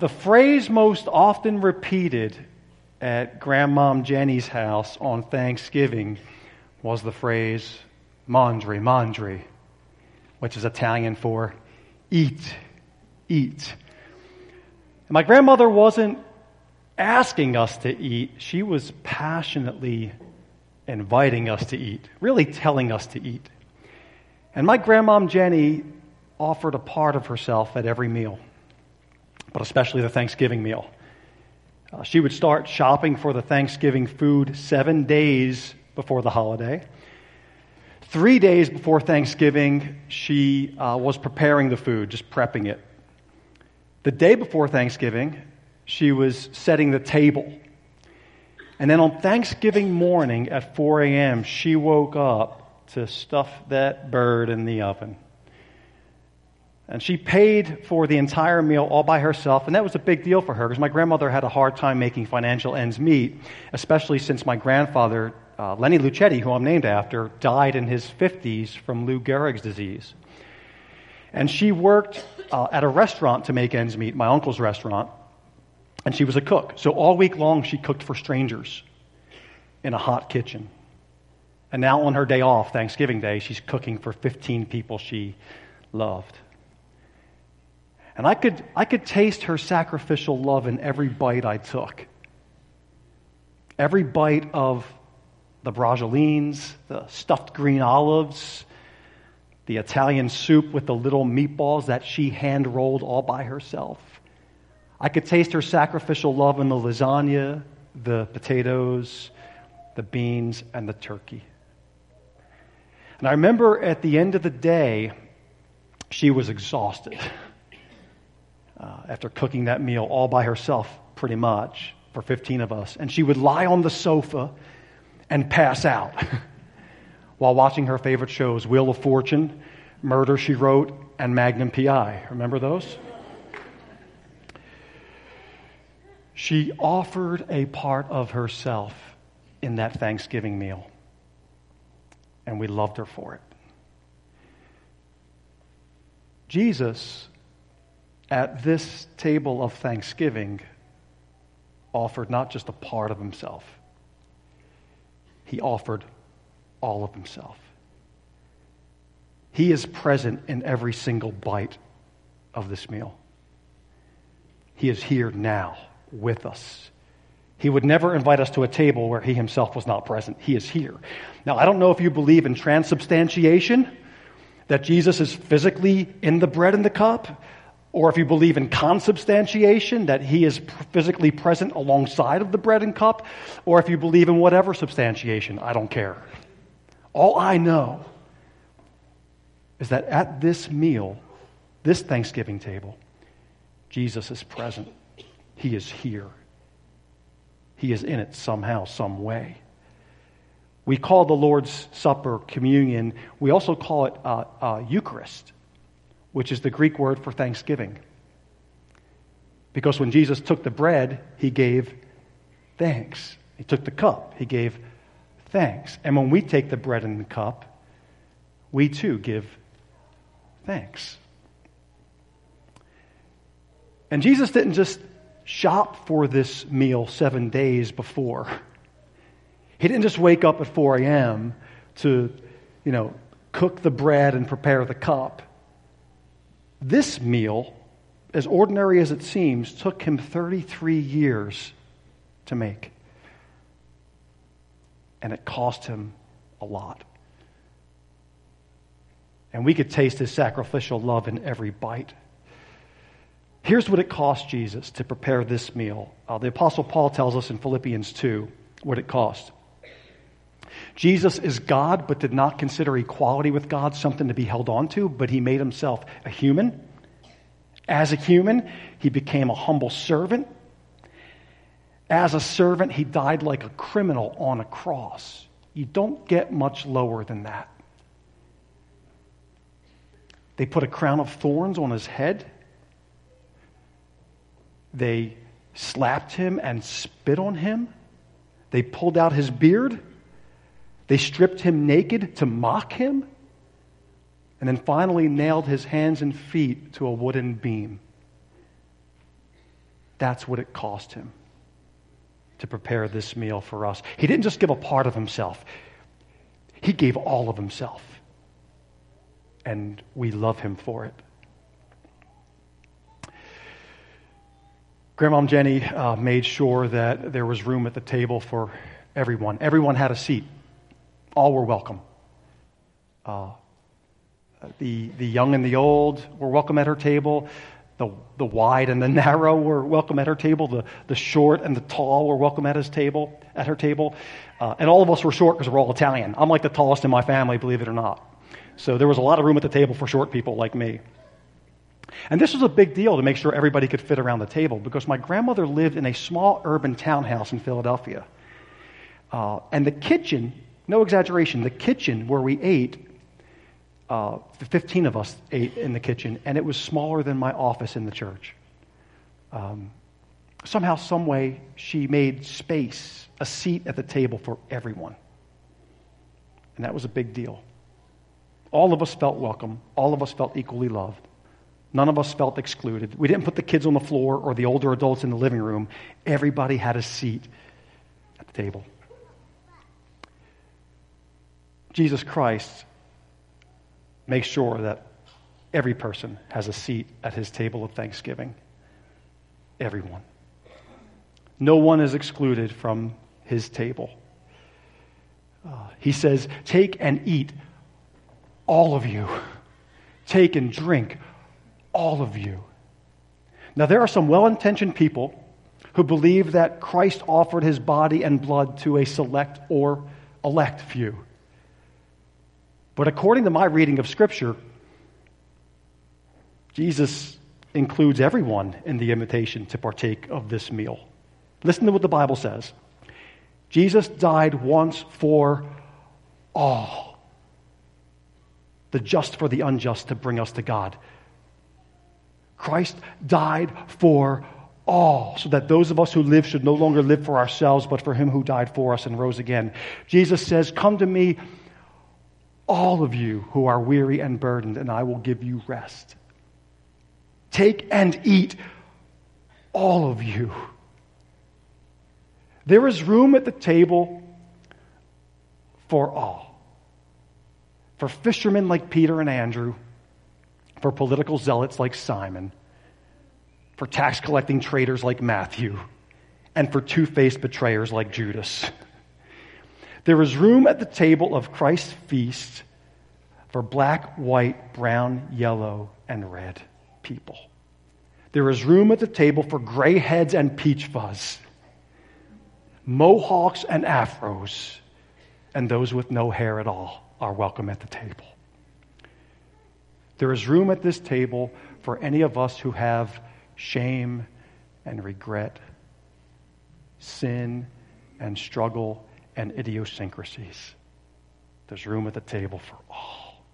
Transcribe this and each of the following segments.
The phrase most often repeated at Grandmom Jenny's house on Thanksgiving was the phrase "Mandri, Mandri," which is Italian for eat, eat. And my grandmother wasn't asking us to eat, she was passionately inviting us to eat, really telling us to eat. And my grandmom Jenny offered a part of herself at every meal but especially the Thanksgiving meal. Uh, she would start shopping for the Thanksgiving food seven days before the holiday. Three days before Thanksgiving, she uh, was preparing the food, just prepping it. The day before Thanksgiving, she was setting the table. And then on Thanksgiving morning at 4 a.m., she woke up to stuff that bird in the oven. And she paid for the entire meal all by herself, and that was a big deal for her because my grandmother had a hard time making financial ends meet, especially since my grandfather, uh, Lenny Lucetti, who I'm named after, died in his 50s from Lou Gehrig's disease. And she worked uh, at a restaurant to make ends meet, my uncle's restaurant, and she was a cook. So all week long, she cooked for strangers in a hot kitchen. And now on her day off, Thanksgiving Day, she's cooking for 15 people she loved. And I could, I could taste her sacrificial love in every bite I took. Every bite of the braggiolines, the stuffed green olives, the Italian soup with the little meatballs that she hand rolled all by herself. I could taste her sacrificial love in the lasagna, the potatoes, the beans, and the turkey. And I remember at the end of the day, she was exhausted uh, after cooking that meal all by herself, pretty much, for 15 of us. And she would lie on the sofa and pass out while watching her favorite shows Wheel of Fortune, Murder, She Wrote, and Magnum PI. Remember those? She offered a part of herself in that Thanksgiving meal, and we loved her for it. Jesus at this table of thanksgiving offered not just a part of himself, he offered all of himself. He is present in every single bite of this meal. He is here now with us. He would never invite us to a table where he himself was not present. He is here. Now, I don't know if you believe in transubstantiation, that Jesus is physically in the bread and the cup or if you believe in consubstantiation, that he is physically present alongside of the bread and cup, or if you believe in whatever substantiation, I don't care. All I know is that at this meal, this Thanksgiving table, Jesus is present. He is here. He is in it somehow, some way. We call the Lord's Supper communion. We also call it uh, uh, Eucharist which is the Greek word for thanksgiving. Because when Jesus took the bread, he gave thanks. He took the cup, he gave thanks. And when we take the bread and the cup, we too give thanks. And Jesus didn't just shop for this meal seven days before. He didn't just wake up at 4 a.m. to, you know, cook the bread and prepare the cup. This meal, as ordinary as it seems, took him 33 years to make. And it cost him a lot. And we could taste his sacrificial love in every bite. Here's what it cost Jesus to prepare this meal. Uh, the Apostle Paul tells us in Philippians 2 what it cost. Jesus is God, but did not consider equality with God something to be held on to, but he made himself a human. As a human, he became a humble servant. As a servant, he died like a criminal on a cross. You don't get much lower than that. They put a crown of thorns on his head. They slapped him and spit on him. They pulled out his beard. They stripped him naked to mock him, and then finally nailed his hands and feet to a wooden beam. That's what it cost him to prepare this meal for us. He didn't just give a part of himself, he gave all of himself. And we love him for it. Grandma Jenny uh, made sure that there was room at the table for everyone. Everyone had a seat. All were welcome. Uh, the, the young and the old were welcome at her table. The, the wide and the narrow were welcome at her table. The, the short and the tall were welcome at his table, at her table. Uh, and all of us were short because we're all Italian. I'm like the tallest in my family, believe it or not. So there was a lot of room at the table for short people like me. And this was a big deal to make sure everybody could fit around the table because my grandmother lived in a small urban townhouse in Philadelphia. Uh, and the kitchen, no exaggeration, the kitchen where we ate, uh, 15 of us ate in the kitchen, and it was smaller than my office in the church. Um, somehow, some way, she made space, a seat at the table for everyone. And that was a big deal. All of us felt welcome, all of us felt equally loved. None of us felt excluded. We didn't put the kids on the floor or the older adults in the living room. Everybody had a seat at the table. Jesus Christ makes sure that every person has a seat at his table of thanksgiving. Everyone. No one is excluded from his table. Uh, he says, Take and eat, all of you. Take and drink, all of you. Now, there are some well intentioned people who believe that Christ offered his body and blood to a select or elect few. But according to my reading of Scripture, Jesus includes everyone in the invitation to partake of this meal. Listen to what the Bible says Jesus died once for all, the just for the unjust to bring us to God. Christ died for all, so that those of us who live should no longer live for ourselves, but for him who died for us and rose again. Jesus says, Come to me, all of you who are weary and burdened, and I will give you rest. Take and eat, all of you. There is room at the table for all. For fishermen like Peter and Andrew, for political zealots like Simon, for tax collecting traitors like Matthew, and for two faced betrayers like Judas. There is room at the table of Christ's feast for black, white, brown, yellow, and red people. There is room at the table for gray heads and peach fuzz, mohawks and afros, and those with no hair at all are welcome at the table. There is room at this table for any of us who have shame and regret, sin and struggle and idiosyncrasies. There's room at the table for all.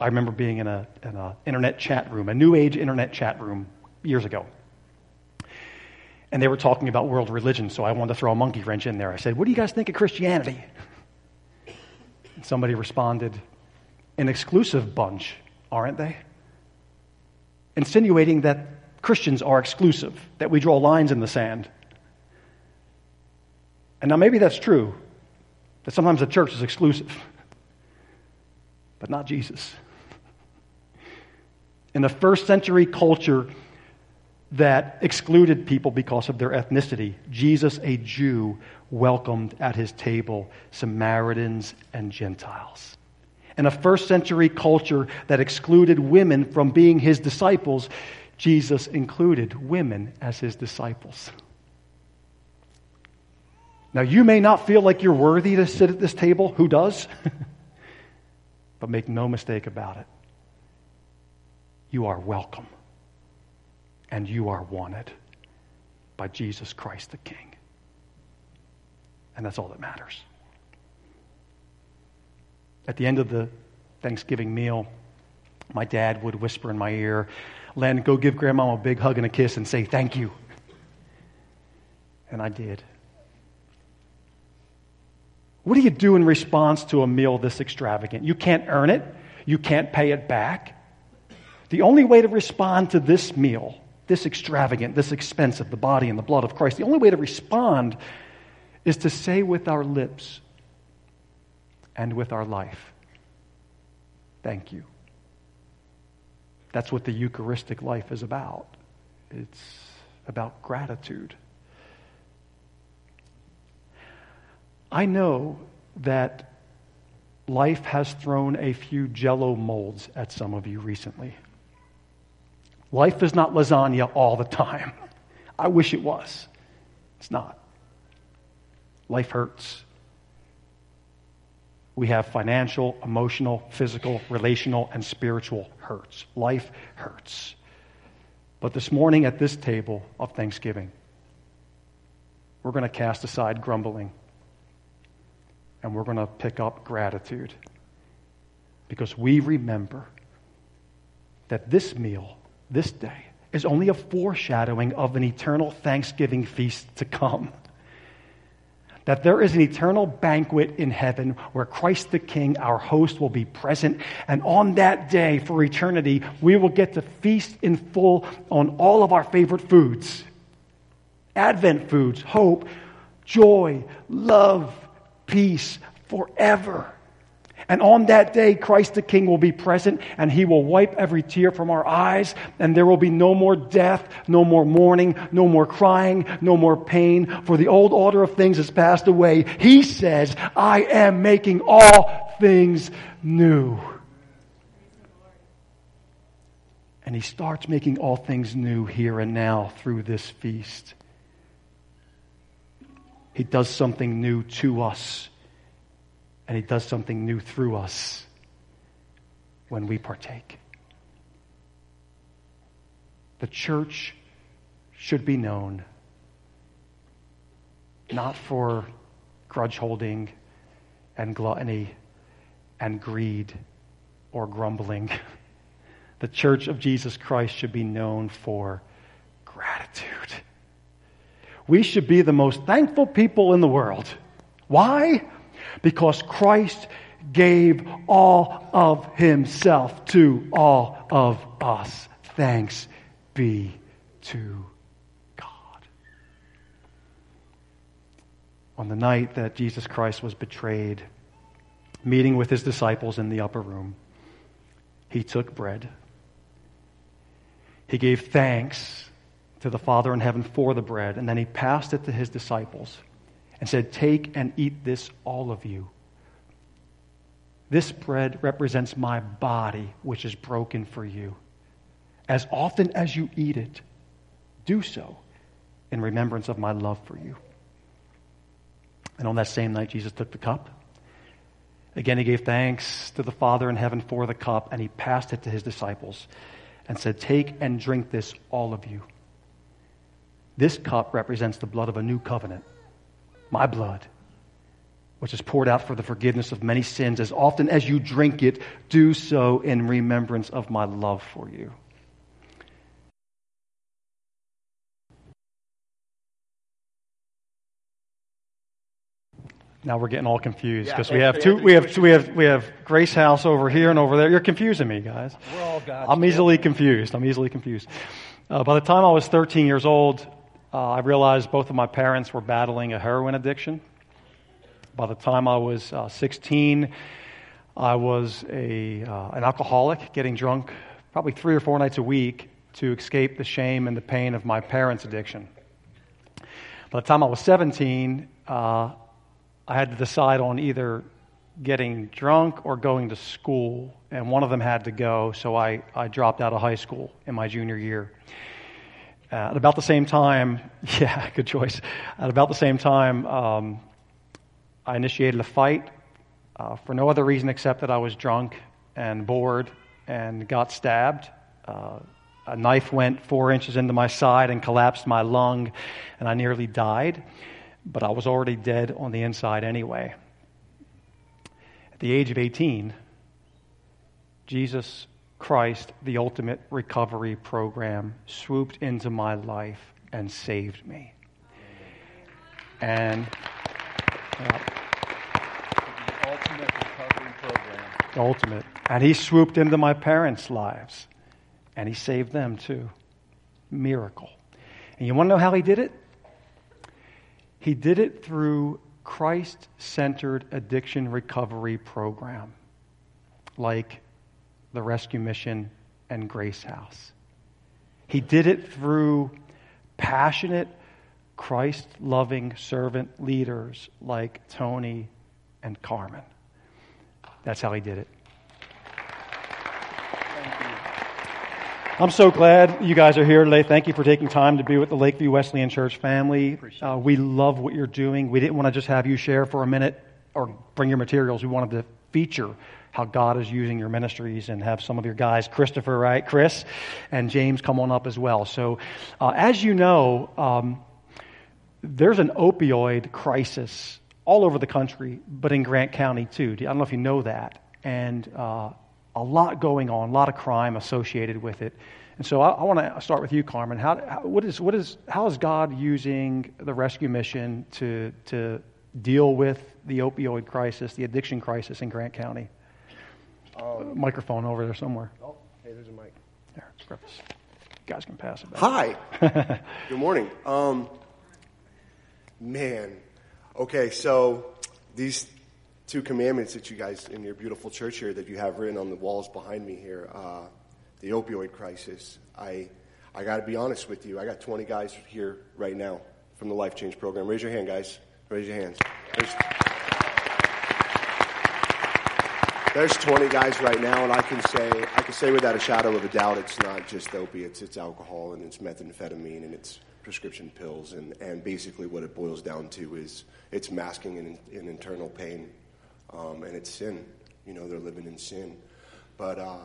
I remember being in an in a internet chat room, a new age internet chat room years ago. And they were talking about world religion, so I wanted to throw a monkey wrench in there. I said, What do you guys think of Christianity? And somebody responded, an exclusive bunch, aren't they? Insinuating that Christians are exclusive, that we draw lines in the sand. And now maybe that's true, that sometimes the church is exclusive, but not Jesus. In the first century culture that excluded people because of their ethnicity, Jesus, a Jew, welcomed at his table Samaritans and Gentiles in a first century culture that excluded women from being his disciples, Jesus included women as his disciples. Now, you may not feel like you're worthy to sit at this table. Who does? but make no mistake about it. You are welcome and you are wanted by Jesus Christ the King. And that's all that matters. At the end of the Thanksgiving meal, my dad would whisper in my ear, Len, go give grandma a big hug and a kiss and say thank you. And I did. What do you do in response to a meal this extravagant? You can't earn it, you can't pay it back. The only way to respond to this meal this extravagant, this expensive, the body and the blood of Christ, the only way to respond is to say with our lips and with our life, Thank you. That's what the Eucharistic life is about. It's about gratitude. I know that life has thrown a few jello molds at some of you recently. Life is not lasagna all the time. I wish it was. It's not. Life hurts. We have financial, emotional, physical, relational, and spiritual hurts. Life hurts. But this morning at this table of Thanksgiving, we're going to cast aside grumbling and we're going to pick up gratitude. Because we remember that this meal, this day, is only a foreshadowing of an eternal Thanksgiving feast to come. That there is an eternal banquet in heaven where Christ the King, our host, will be present. And on that day, for eternity, we will get to feast in full on all of our favorite foods. Advent foods, hope, joy, love, peace, forever. And on that day, Christ the King will be present and he will wipe every tear from our eyes, and there will be no more death, no more mourning, no more crying, no more pain, for the old order of things has passed away. He says, I am making all things new. And he starts making all things new here and now through this feast. He does something new to us and He does something new through us when we partake. The church should be known not for grudge holding and gluttony and greed or grumbling. The church of Jesus Christ should be known for gratitude. We should be the most thankful people in the world. Why? because Christ gave all of himself to all of us. Thanks be to God. On the night that Jesus Christ was betrayed, meeting with his disciples in the upper room, he took bread. He gave thanks to the Father in heaven for the bread, and then he passed it to his disciples and said, Take and eat this, all of you. This bread represents my body, which is broken for you. As often as you eat it, do so in remembrance of my love for you. And on that same night, Jesus took the cup. Again, he gave thanks to the Father in heaven for the cup, and he passed it to his disciples and said, Take and drink this, all of you. This cup represents the blood of a new covenant my blood, which is poured out for the forgiveness of many sins. As often as you drink it, do so in remembrance of my love for you. Now we're getting all confused because yeah, we have two. We have we have we have Grace House over here and over there. You're confusing me, guys. We're all God's I'm easily confused. I'm easily confused. Uh, by the time I was 13 years old, uh, I realized both of my parents were battling a heroin addiction. By the time I was uh, 16, I was a, uh, an alcoholic, getting drunk probably three or four nights a week to escape the shame and the pain of my parents' addiction. By the time I was 17, uh, I had to decide on either getting drunk or going to school, and one of them had to go, so I, I dropped out of high school in my junior year. Uh, at about the same time, yeah, good choice. At about the same time, um, I initiated a fight uh, for no other reason except that I was drunk and bored and got stabbed. Uh, a knife went four inches into my side and collapsed my lung, and I nearly died, but I was already dead on the inside anyway. At the age of 18, Jesus Christ, the ultimate recovery program, swooped into my life and saved me. And uh, the ultimate recovery program. Ultimate. And he swooped into my parents' lives and he saved them too. miracle. And you want to know how he did it? He did it through Christ centered addiction recovery program like the Rescue Mission and Grace House. He did it through passionate, Christ loving servant leaders like Tony and Carmen. That's how he did it. I'm so glad you guys are here today. Thank you for taking time to be with the Lakeview Wesleyan Church family. Uh, we love what you're doing. We didn't want to just have you share for a minute or bring your materials. We wanted to feature how God is using your ministries and have some of your guys, Christopher, right, Chris, and James come on up as well. So, uh, as you know, um, there's an opioid crisis all over the country, but in Grant County too. I don't know if you know that. And uh, a lot going on, a lot of crime associated with it. And so I, I want to start with you, Carmen. How, how, what is, what is, how is God using the rescue mission to, to deal with the opioid crisis, the addiction crisis in Grant County? Um, microphone over there somewhere. Oh, hey, there's a mic. There, grab this. You guys can pass it back. Hi. Good morning. Um, man. Okay, so these two commandments that you guys in your beautiful church here that you have written on the walls behind me here, uh, the opioid crisis. I, I got to be honest with you. I got 20 guys here right now from the Life Change Program. Raise your hand, guys. Raise your hands. There's, there's 20 guys right now, and I can say I can say without a shadow of a doubt, it's not just opiates. It's alcohol and it's methamphetamine and it's prescription pills, and, and basically what it boils down to is it's masking an, an internal pain um, and it's sin. You know, they're living in sin. But uh,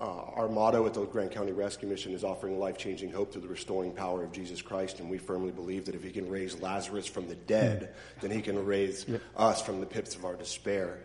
uh, our motto at the Grant County Rescue Mission is offering life changing hope through the restoring power of Jesus Christ. And we firmly believe that if he can raise Lazarus from the dead, then he can raise us from the pits of our despair.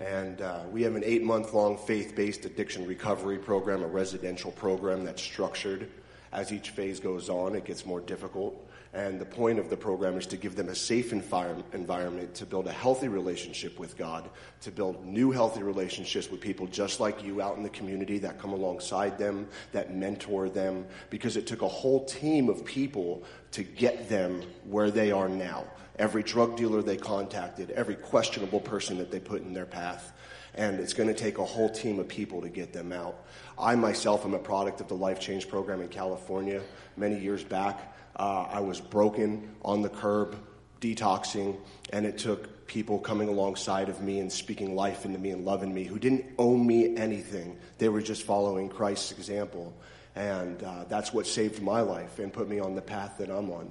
And uh, we have an eight month long faith based addiction recovery program, a residential program that's structured. As each phase goes on, it gets more difficult. And the point of the program is to give them a safe environment to build a healthy relationship with God, to build new healthy relationships with people just like you out in the community that come alongside them, that mentor them, because it took a whole team of people to get them where they are now. Every drug dealer they contacted, every questionable person that they put in their path. And it's going to take a whole team of people to get them out. I myself am a product of the Life Change program in California many years back. Uh, I was broken on the curb, detoxing, and it took people coming alongside of me and speaking life into me and loving me who didn't owe me anything. They were just following Christ's example. And uh, that's what saved my life and put me on the path that I'm on.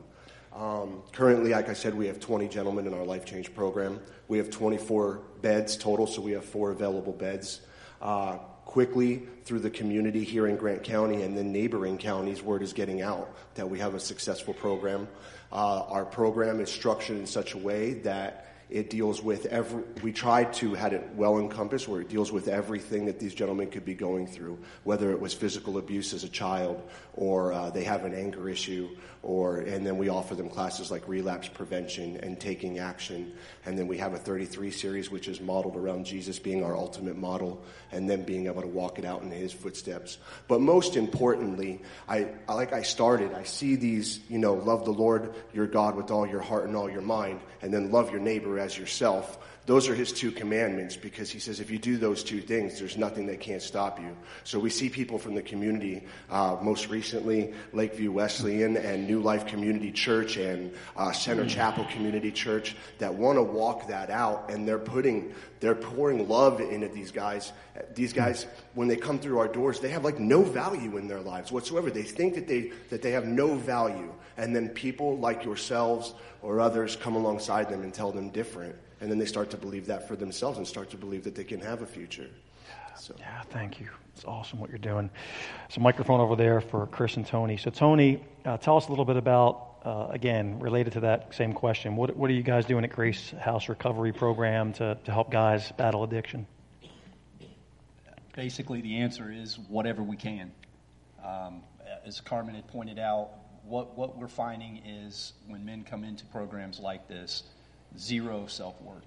Um, currently, like I said, we have 20 gentlemen in our Life Change program. We have 24 beds total, so we have four available beds. Uh, quickly through the community here in Grant County and then neighboring counties, word is getting out that we have a successful program. Uh, our program is structured in such a way that it deals with every, we tried to had it well encompassed where it deals with everything that these gentlemen could be going through, whether it was physical abuse as a child or uh, they have an anger issue or, and then we offer them classes like relapse prevention and taking action. And then we have a 33 series, which is modeled around Jesus being our ultimate model and then being able to walk it out in his footsteps. But most importantly, I, like I started, I see these, you know, love the Lord your God with all your heart and all your mind, and then love your neighbor as yourself. Those are his two commandments because he says if you do those two things, there's nothing that can't stop you. So we see people from the community, uh, most recently Lakeview Wesleyan and New Life Community Church and uh, Center Chapel Community Church that want to walk that out, and they're putting, they're pouring love into these guys. These guys, when they come through our doors, they have like no value in their lives whatsoever. They think that they that they have no value, and then people like yourselves or others come alongside them and tell them different. And then they start to believe that for themselves and start to believe that they can have a future. So. Yeah, thank you. It's awesome what you're doing. So, microphone over there for Chris and Tony. So, Tony, uh, tell us a little bit about, uh, again, related to that same question. What, what are you guys doing at Grace House Recovery Program to, to help guys battle addiction? Basically, the answer is whatever we can. Um, as Carmen had pointed out, what, what we're finding is when men come into programs like this, zero self worth.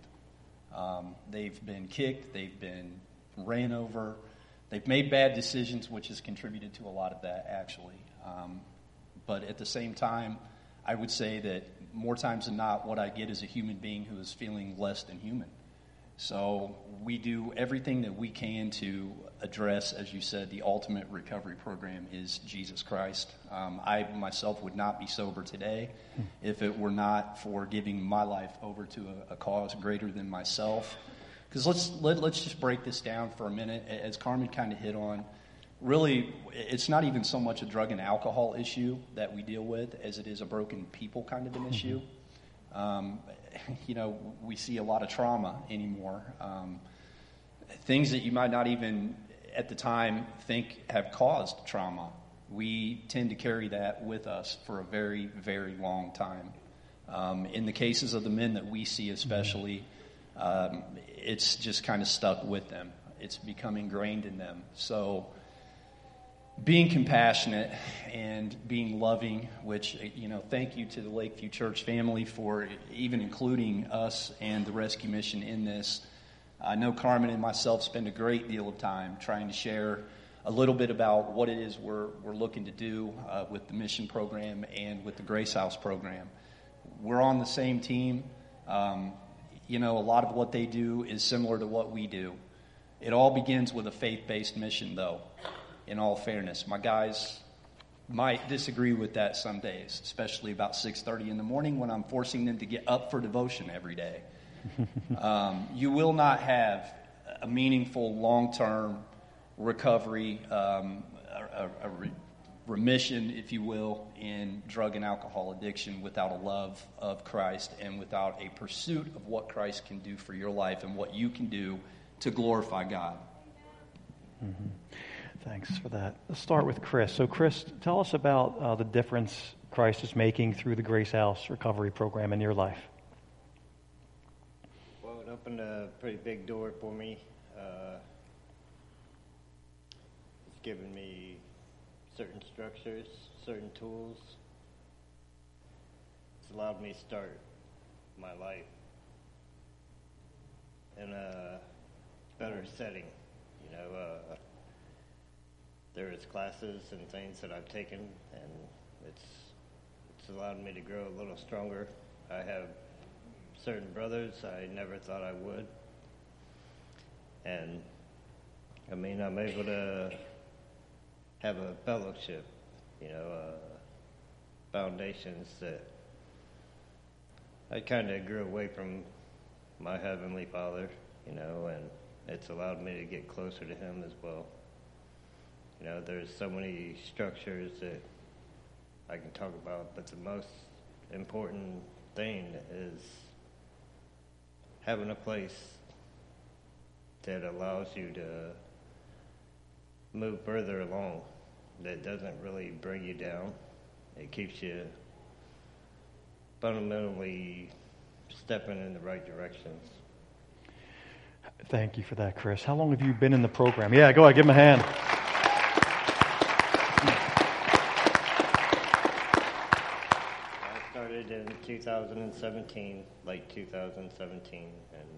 Um, they've been kicked, they've been ran over, they've made bad decisions, which has contributed to a lot of that, actually. Um, But at the same time, I would say that more times than not, what I get is a human being who is feeling less than human. So we do everything that we can to address, as you said, the ultimate recovery program is Jesus Christ. Um, I myself would not be sober today if it were not for giving my life over to a, a cause greater than myself. Because let's let, let's just break this down for a minute, as Carmen kind of hit on. Really, it's not even so much a drug and alcohol issue that we deal with as it is a broken people kind of an issue. Um, you know, we see a lot of trauma anymore. Um, things that you might not even at the time think have caused trauma. We tend to carry that with us for a very, very long time. Um, in the cases of the men that we see, especially, um, it's just kind of stuck with them. It's become ingrained in them. So, being compassionate and being loving, which, you know, thank you to the Lakeview Church family for even including us and the rescue mission in this. I know Carmen and myself spend a great deal of time trying to share a little bit about what it is we're, we're looking to do uh, with the mission program and with the Grace House program. We're on the same team. Um, you know, a lot of what they do is similar to what we do. It all begins with a faith based mission, though in all fairness. My guys might disagree with that some days, especially about 6:30 in the morning when I'm forcing them to get up for devotion every day. um, you will not have a meaningful long-term recovery, um, a, a re- remission, if you will, in drug and alcohol addiction without a love of Christ and without a pursuit of what Christ can do for your life and what you can do to glorify God. Mm-hmm. Thanks for that. Let's start with Chris. So, Chris, tell us about uh, the difference Christ is making through the Grace House Recovery Program in your life. Well, it opened a pretty big door for me. Uh, it's given me certain structures, certain tools. It's allowed me to start my life in a better setting. You know, uh, there's classes and things that I've taken, and it's it's allowed me to grow a little stronger. I have certain brothers I never thought I would, and I mean I'm able to have a fellowship, you know, uh, foundations that I kind of grew away from my heavenly Father, you know, and it's allowed me to get closer to Him as well. You know, there's so many structures that I can talk about, but the most important thing is having a place that allows you to move further along, that doesn't really bring you down. It keeps you fundamentally stepping in the right directions. Thank you for that, Chris. How long have you been in the program? Yeah, go ahead, give him a hand. I started in 2017, late 2017, and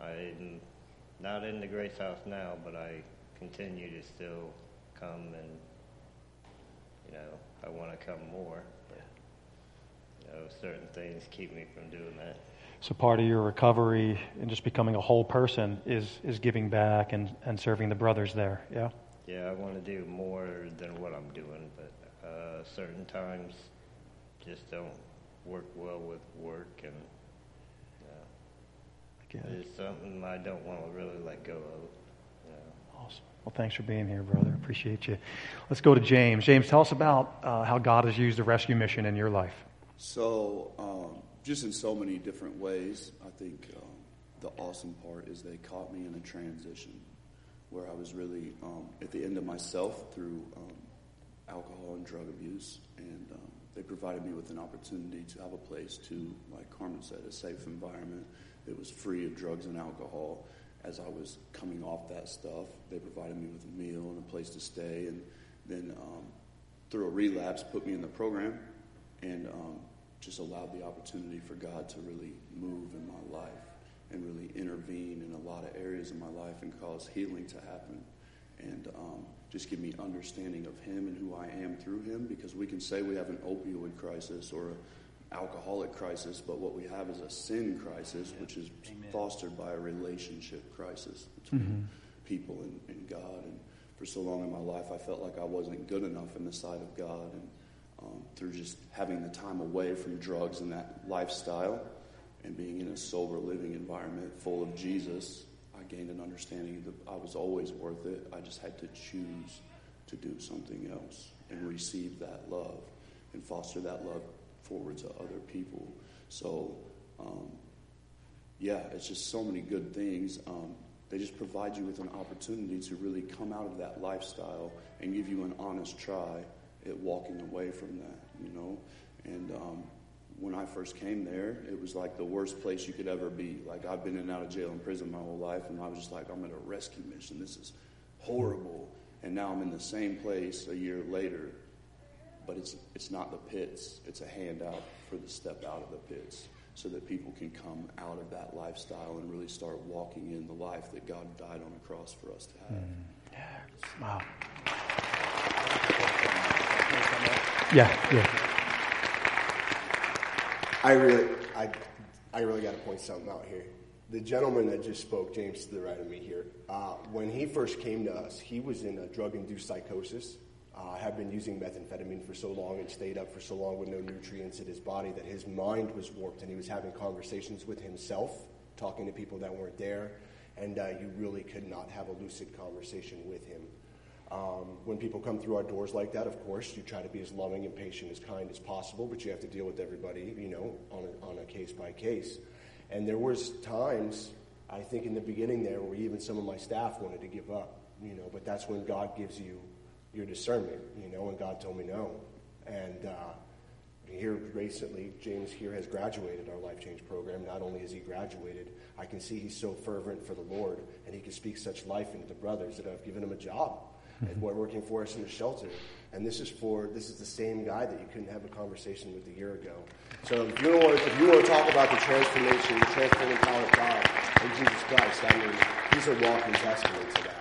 I'm not in the Grace House now, but I continue to still come and, you know, I want to come more, but, you know, certain things keep me from doing that. So part of your recovery and just becoming a whole person is, is giving back and, and serving the brothers there, yeah? Yeah, I want to do more than what I'm doing, but uh, certain times just don't work well with work, and uh, it's something I don't want to really let go of. Yeah. Awesome. Well, thanks for being here, brother. Appreciate you. Let's go to James. James, tell us about uh, how God has used the rescue mission in your life. So, um, just in so many different ways, I think um, the awesome part is they caught me in a transition where I was really um, at the end of myself through um, alcohol and drug abuse, and um, they provided me with an opportunity to have a place to, like Carmen said, a safe environment that was free of drugs and alcohol. As I was coming off that stuff, they provided me with a meal and a place to stay, and then um, through a relapse, put me in the program, and um, just allowed the opportunity for God to really move in my life and really intervene in a lot of areas of my life and cause healing to happen. And um, just give me understanding of Him and who I am through Him. Because we can say we have an opioid crisis or an alcoholic crisis, but what we have is a sin crisis, which is Amen. fostered by a relationship crisis between people and, and God. And for so long in my life, I felt like I wasn't good enough in the sight of God. And um, through just having the time away from drugs and that lifestyle and being in a sober living environment full of Jesus, I gained an understanding that I was always worth it. I just had to choose to do something else and receive that love and foster that love forward to other people. So, um, yeah, it's just so many good things. Um, they just provide you with an opportunity to really come out of that lifestyle and give you an honest try at walking away from that, you know? And um, when I first came there, it was like the worst place you could ever be. Like, I've been in and out of jail and prison my whole life, and I was just like, I'm at a rescue mission. This is horrible. And now I'm in the same place a year later, but it's, it's not the pits, it's a handout for the step out of the pits so that people can come out of that lifestyle and really start walking in the life that God died on the cross for us to have. Mm. Wow. Yeah, yeah. I really, I, I really got to point something out here. The gentleman that just spoke, James, to the right of me here, uh, when he first came to us, he was in a drug-induced psychosis. Uh, had been using methamphetamine for so long and stayed up for so long with no nutrients in his body that his mind was warped, and he was having conversations with himself, talking to people that weren't there, and uh, you really could not have a lucid conversation with him. Um, when people come through our doors like that, of course, you try to be as loving and patient, as kind as possible, but you have to deal with everybody, you know, on a, on a case by case. And there was times, I think, in the beginning there, where even some of my staff wanted to give up, you know. But that's when God gives you your discernment, you know. And God told me no. And uh, here recently, James here has graduated our Life Change program. Not only has he graduated, I can see he's so fervent for the Lord, and he can speak such life into the brothers that I've given him a job and were working for us in the shelter. And this is for this is the same guy that you couldn't have a conversation with a year ago. So if you want, if you want to talk about the transformation, the transforming power of God in Jesus Christ, I mean, he's a walking testament to that.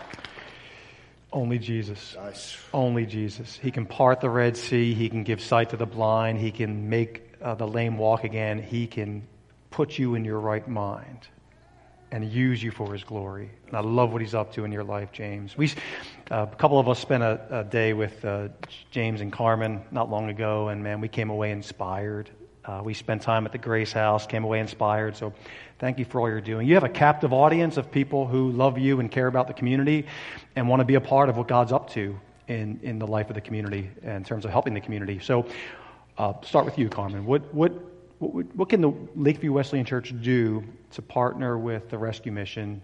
Only Jesus. Nice. Only Jesus. He can part the Red Sea. He can give sight to the blind. He can make uh, the lame walk again. He can put you in your right mind and use you for his glory. And I love what he's up to in your life, James. We, a couple of us spent a, a day with uh, James and Carmen not long ago, and man, we came away inspired. Uh, we spent time at the Grace House, came away inspired. So thank you for all you're doing. You have a captive audience of people who love you and care about the community and want to be a part of what God's up to in, in the life of the community in terms of helping the community. So uh, start with you, Carmen. What, what, what, what can the Lakeview Wesleyan Church do to partner with the rescue mission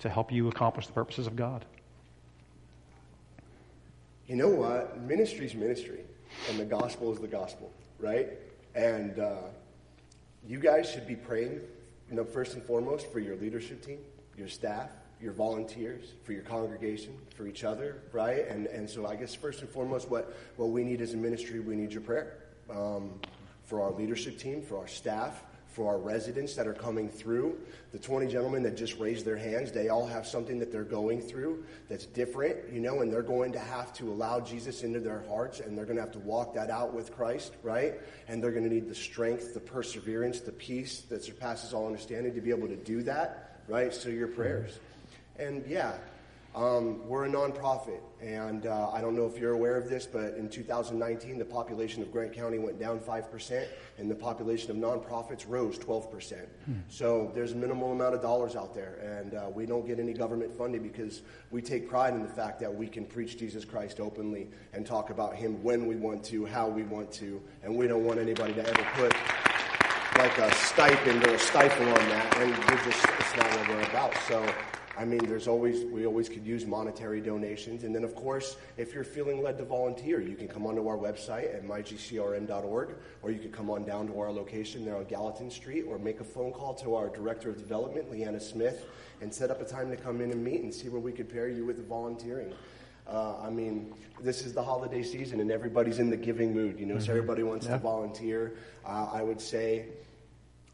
to help you accomplish the purposes of God? You know what? Ministry's ministry, and the gospel is the gospel, right? And uh, you guys should be praying, you know, first and foremost for your leadership team, your staff, your volunteers, for your congregation, for each other, right? And and so I guess first and foremost, what what we need as a ministry, we need your prayer um, for our leadership team, for our staff, for our residents that are coming through. The 20 gentlemen that just raised their hands, they all have something that they're going through that's different, you know, and they're going to have to allow Jesus into their hearts and they're going to have to walk that out with Christ, right? And they're going to need the strength, the perseverance, the peace that surpasses all understanding to be able to do that, right? So your prayers. And yeah, um, we're a nonprofit, and uh, I don't know if you're aware of this, but in 2019, the population of Grant County went down 5%, and the population of nonprofits rose 12%. So there's a minimal amount of dollars out there, and uh, we don't get any government funding because we take pride in the fact that we can preach Jesus Christ openly and talk about Him when we want to, how we want to, and we don't want anybody to ever put like a stipend or a stifle on that, and we're just, it's not what we're about. So, I mean, there's always, we always could use monetary donations. And then, of course, if you're feeling led to volunteer, you can come onto our website at mygcrm.org, or you could come on down to our location there on Gallatin Street, or make a phone call to our Director of Development, Leanna Smith, and set up a time to come in and meet and see where we could pair you with volunteering. Uh, I mean, this is the holiday season, and everybody's in the giving mood, you know, so everybody wants to volunteer. Uh, I would say,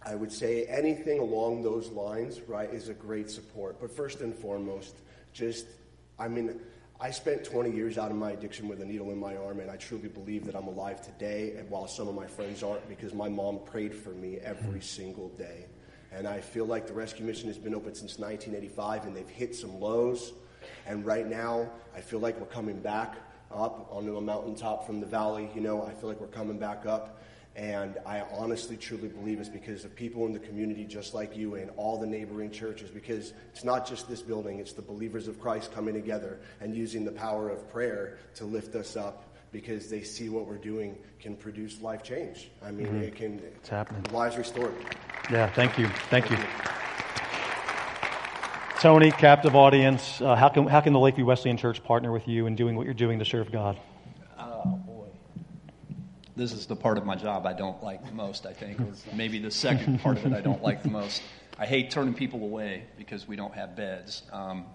I would say anything along those lines, right, is a great support. But first and foremost, just, I mean, I spent 20 years out of my addiction with a needle in my arm, and I truly believe that I'm alive today, and while some of my friends aren't, because my mom prayed for me every single day. And I feel like the rescue mission has been open since 1985, and they've hit some lows. And right now, I feel like we're coming back up onto a mountaintop from the valley. You know, I feel like we're coming back up. And I honestly, truly believe it's because of people in the community just like you and all the neighboring churches, because it's not just this building, it's the believers of Christ coming together and using the power of prayer to lift us up because they see what we're doing can produce life change. I mean, Mm-hmm. it can, It's happening. lives restored. Yeah, thank you. Thank you. Tony, captive audience, uh, how, can, how can the Lakeview Wesleyan Church partner with you in doing what you're doing to serve God? This is the part of my job I don't like the most, I think, or maybe the second part of it I don't like the most. I hate turning people away because we don't have beds. Um,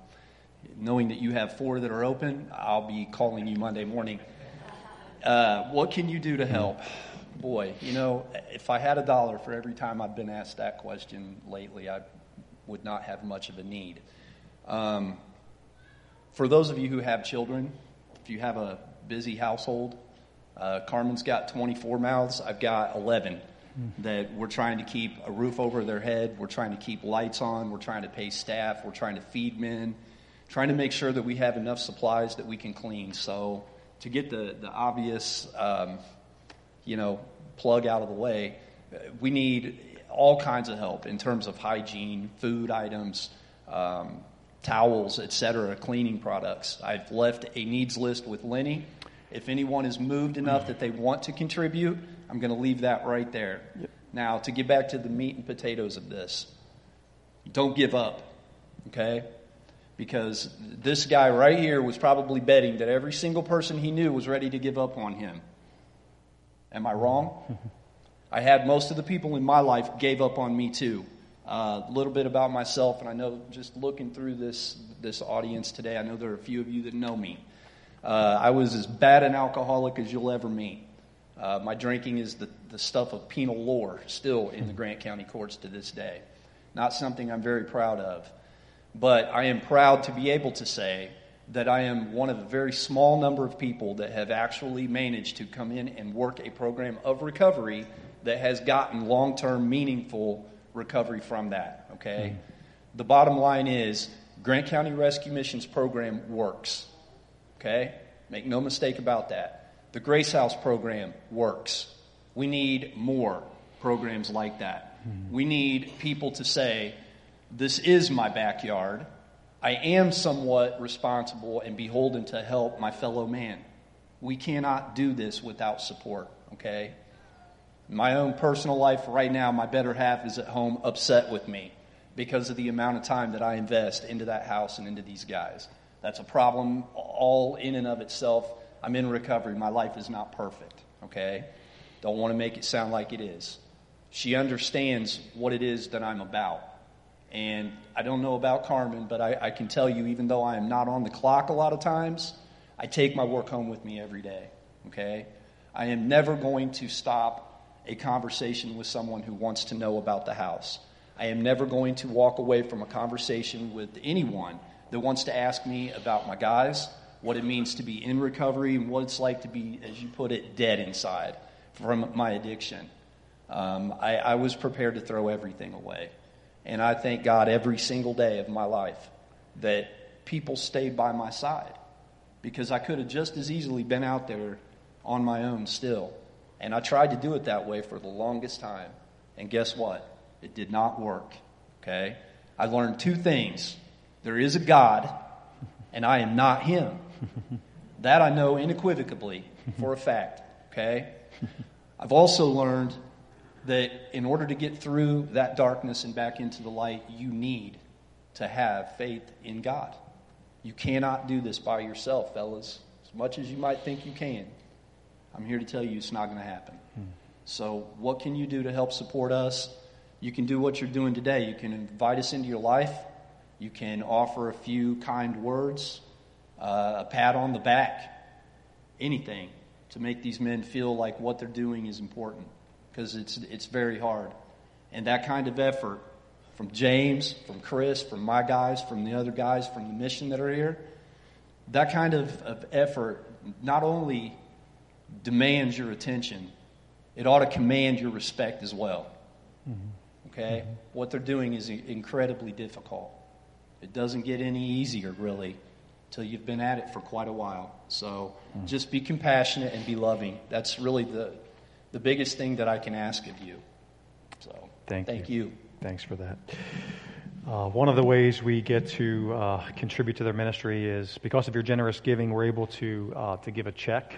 knowing that you have four that are open, I'll be calling you Monday morning. Uh, what can you do to help? Boy, you know, if I had a dollar for every time I've been asked that question lately, I would not have much of a need. Um, for those of you who have children, if you have a busy household, uh, Carmen's got 24 mouths. I've got 11 that we're trying to keep a roof over their head. We're trying to keep lights on. We're trying to pay staff. We're trying to feed men. Trying to make sure that we have enough supplies that we can clean. So to get the the obvious, um, you know, plug out of the way, we need all kinds of help in terms of hygiene, food items, um, towels, etc., cleaning products. I've left a needs list with Lenny. If anyone is moved enough that they want to contribute, I'm going to leave that right there. Now, to get back to the meat and potatoes of this, don't give up, okay? Because this guy right here was probably betting that every single person he knew was ready to give up on him. Am I wrong? I had most of the people in my life gave up on me too. Uh, a little bit about myself, and I know just looking through this this audience today, I know there are a few of you that know me. Uh, I was as bad an alcoholic as you'll ever meet. Uh, my drinking is the, the stuff of penal lore still in the Grant County courts to this day. Not something I'm very proud of. But I am proud to be able to say that I am one of a very small number of people that have actually managed to come in and work a program of recovery that has gotten long term, meaningful recovery from that. Okay? The bottom line is Grant County Rescue Missions program works. Okay? Make no mistake about that. The Grace House program works. We need more programs like that. Hmm. We need people to say, This is my backyard. I am somewhat responsible and beholden to help my fellow man. We cannot do this without support, okay? In my own personal life right now, my better half is at home upset with me because of the amount of time that I invest into that house and into these guys. That's a problem all in and of itself. I'm in recovery. My life is not perfect, okay? Don't want to make it sound like it is. She understands what it is that I'm about. And I don't know about Carmen, but I, I can tell you, even though I am not on the clock a lot of times, I take my work home with me every day, okay? I am never going to stop a conversation with someone who wants to know about the house. I am never going to walk away from a conversation with anyone that wants to ask me about my guys, what it means to be in recovery, and what it's like to be, as you put it, dead inside from my addiction. Um, I, I was prepared to throw everything away. And I thank God every single day of my life that people stayed by my side because I could have just as easily been out there on my own still. And I tried to do it that way for the longest time. And guess what? It did not work. Okay? I learned two things there is a God, and I am not Him. That I know unequivocally for a fact. Okay? I've also learned that in order to get through that darkness and back into the light, you need to have faith in God. You cannot do this by yourself, fellas. As much as you might think you can, I'm here to tell you it's not going to happen. So, what can you do to help support us? You can do what you're doing today. You can invite us into your life. You can offer a few kind words, uh, a pat on the back, anything to make these men feel like what they're doing is important because it's, it's very hard. And that kind of effort from James, from Chris, from my guys, from the other guys from the mission that are here, that kind of, of effort not only demands your attention, it ought to command your respect as well. Okay? What they're doing is incredibly difficult. It doesn't get any easier, really, till you've been at it for quite a while. So just be compassionate and be loving. That's really the, the biggest thing that I can ask of you. So Thank thank you. you. Thanks for that. Uh, one of the ways we get to uh, contribute to their ministry is because of your generous giving, we're able to uh, to give a check.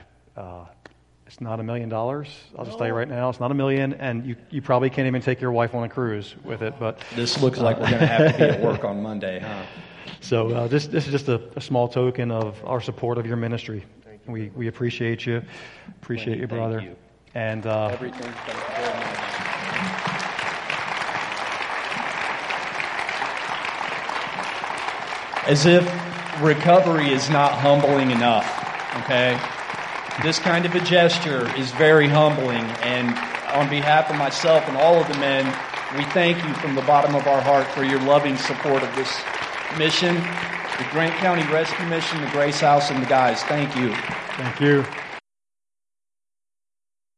It's not a million dollars. I'll just tell you right now, it's not a million, and you, you probably can't even take your wife on a cruise with it. But This looks like we're going to have to be at work on Monday, huh? so uh, this this is just a, a small token of our support of your ministry. We we appreciate you, appreciate you, Thank brother, you. and uh, Everything. Thank you very much. As if recovery is not humbling enough, okay? This kind of a gesture is very humbling, and on behalf of myself and all of the men, we thank you from the bottom of our heart for your loving support of this mission, the Grant County Rescue Mission, the Grace House, and the guys. Thank you. thank you.